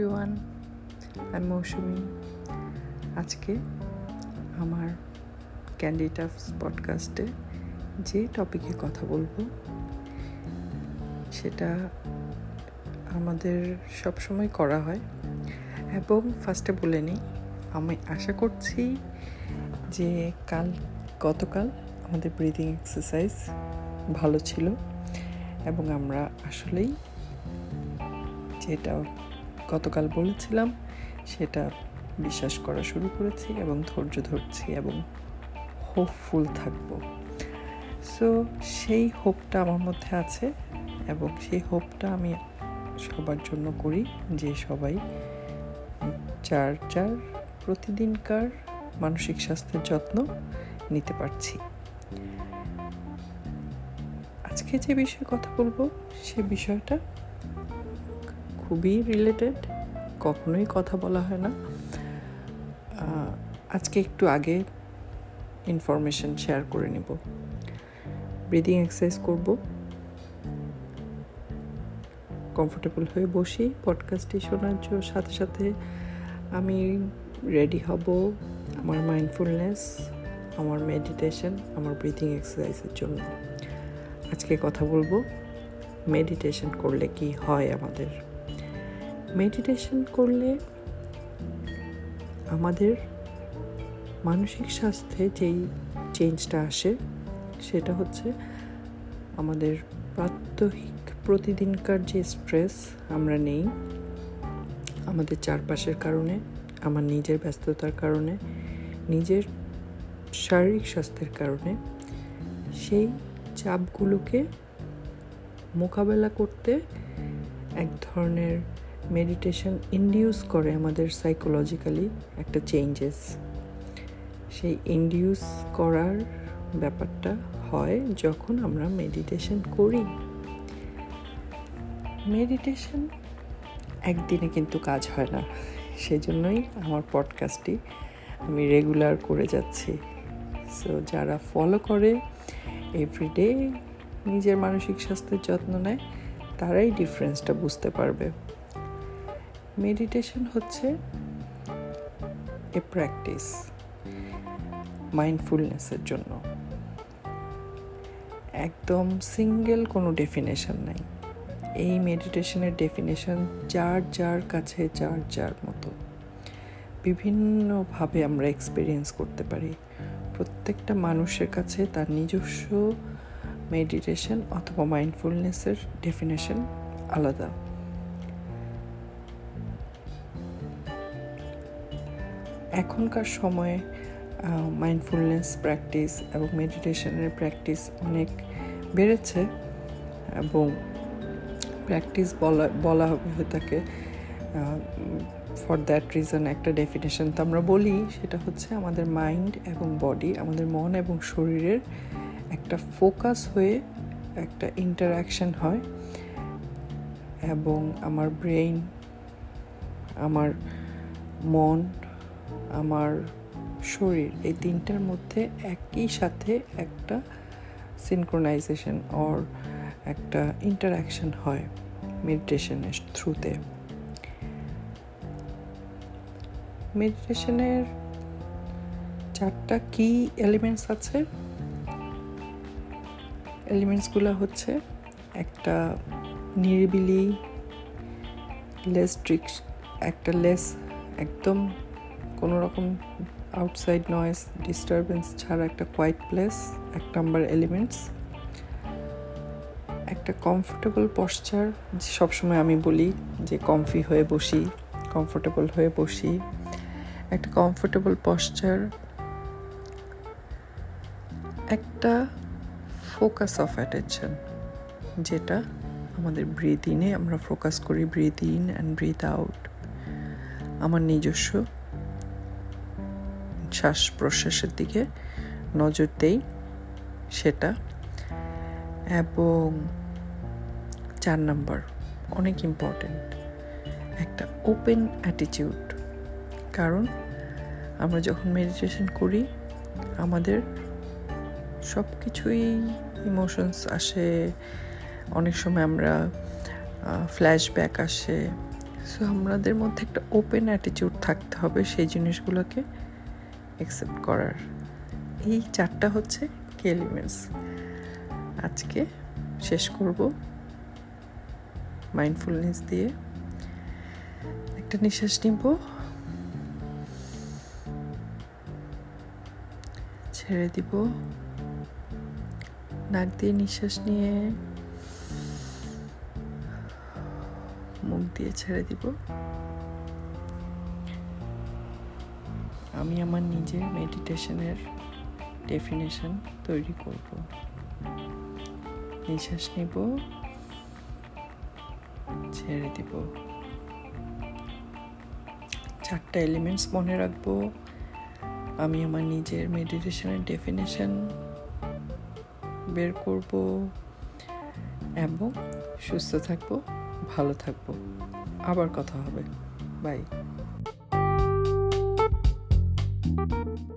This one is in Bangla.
এভরিওয়ান আমি মৌসুমি। আজকে আমার ক্যান্ডিটাফস পডকাস্টে যে টপিকে কথা বলব, সেটা আমাদের সব সময় করা হয়। এবং ফার্স্টে বলে নিই, আমি আশা করছি যে কাল, গতকাল আমাদের ব্রিদিং এক্সারসাইজ ভালো ছিল। এবং আমরা আসলেই যেটা গতকাল বলেছিলাম, সেটা বিশ্বাস করা শুরু করেছি এবং ধৈর্য ধরছি এবং হোপফুল থাকব। সো সেই হোপটা আমার মধ্যে আছে এবং সেই হোপটা আমি সবার জন্য করি যে সবাই চার চার প্রতিদিনকার মানসিক স্বাস্থ্যের যত্ন নিতে পারছি। আজকে যে বিষয়ে কথা বলব, সে বিষয়টা খুবই রিলেটেড কখনোই কথা বলা হয় না। আজকে একটু আগে ইনফরমেশন শেয়ার করে নিব। ব্রিদিং এক্সারসাইজ করব। কমফোর্টেবল হয়ে বসি পডকাস্টটি শোনার জন্য সাথে সাথে আমি রেডি হব। আমার মাইন্ডফুলনেস আমার মেডিটেশন আমার ব্রিদিং এক্সারসাইজের জন্য। আজকে কথা বলব। মেডিটেশন করলে কি হয় আমাদের? মেডিটেশন করলে আমাদের মানসিক স্বাস্থ্যে যেই চেঞ্জটা আসে, সেটা হচ্ছে আমাদের প্রাত্যহিক প্রতিদিনকার যে স্ট্রেস আমরা নেই, আমাদের চারপাশের কারণে, আমার নিজের ব্যস্ততার কারণে, নিজের শারীরিক স্বাস্থ্যের কারণে, সেই চাপগুলোকে মোকাবেলা করতে এক ধরনের মেডিটেশন ইন্ডিউস করে আমাদের সাইকোলজিক্যালি একটা চেঞ্জেস সেই ইন্ডিউস করার ব্যাপারটা হয় যখন আমরা মেডিটেশন করি। মেডিটেশন একদিনে কিন্তু কাজ হয় না। সেজন্যই আমার পডকাস্টটি আমি রেগুলার করে যাচ্ছি। সো যারা ফলো করে এভরিডে নিজের মানসিক স্বাস্থ্যের যত্ন নেয়, তারাই ডিফারেন্সটা বুঝতে পারবে। মেডিটেশন হচ্ছে এ প্র্যাকটিস মাইন্ডফুলনেসের জন্য। একদম সিঙ্গেল কোনো ডেফিনেশন নাই। এই মেডিটেশনের ডেফিনেশন যার যার কাছে, যার যার মতো। বিভিন্নভাবে আমরা এক্সপিরিয়েন্স করতে পারি। প্রত্যেকটা মানুষের কাছে তার নিজস্ব মেডিটেশন অথবা মাইন্ডফুলনেসের ডেফিনেশন আলাদা। এখনকার সময়ে মাইন্ডফুলনেস প্র্যাকটিস এবং মেডিটেশনের প্র্যাকটিস অনেক বেড়েছে এবং প্র্যাকটিস বলা বলা হয়ে থাকে। ফর দ্যাট রিজন একটা ডেফিনেশন তো আমরা বলি, সেটা হচ্ছে আমাদের মাইন্ড এবং বডি আমাদের মন এবং শরীরের একটা ফোকাস হয়ে একটা ইন্টারাকশন হয় এবং আমার ব্রেইন আমার মন আমার শরীর, এই তিনটার মধ্যে একই সাথে একটা সিনক্রোনাইজেশন অর একটা ইন্টারাকশন হয় মেডিটেশনের থ্রুতে মেডিটেশনের চারটা কি এলিমেন্টস আছে। এলিমেন্টসগুলো হচ্ছে একটা নিরিবিলি লেস ট্রিক্স একটা লেস একদম কোনো রকম আউটসাইড নয়েস ডিস্টারবেন্স ছাড়া একটা কোয়াইট প্লেস এক নাম্বার এলিমেন্টস একটা কমফোর্টেবল পশ্চার সবসময় আমি বলি যে কমফি হয়ে বসি কমফোর্টেবল হয়ে বসি। একটা কমফোর্টেবল পশ্চার একটা ফোকাস অফ অ্যাটেনশন যেটা আমাদের ব্রিথ ইনে আমরা ফোকাস করি breathe in and breathe out আমার নিজস্ব শ্বাস প্রশ্বাসের দিকে নজর দেই সেটা। এবং চার নাম্বার, অনেক ইম্পর্টেন্ট একটা ওপেন অ্যাটিটিউড কারণ আমরা যখন মেডিটেশন করি, আমাদের সব কিছুই ইমোশনস আসে, অনেক সময় আমরা ফ্ল্যাশব্যাক আসে। সো আমাদের মধ্যে একটা ওপেন অ্যাটিটিউড থাকতে হবে সেই জিনিসগুলোকে। অ্যাকসেপ্ট করার। এই চারটা হচ্ছে কি এলিমেন্টস আজকে শেষ করব মাইন্ডফুলনেস দিয়ে। একটা নিঃশ্বাস নিব। ছেড়ে দিব। নাক দিয়ে নিঃশ্বাস নিয়ে মুখ দিয়ে ছেড়ে দিব। আমি আমার নিজের মেডিটেশনের ডেফিনেশন তৈরি করব। নিঃশ্বাস নিব, ছেড়ে দিব। চারটা এলিমেন্টস মনে রাখব। আমি আমার নিজের মেডিটেশনের ডেফিনেশন বের করব এবং সুস্থ থাকব, ভালো থাকব। আবার কথা হবে। Bye Thank you.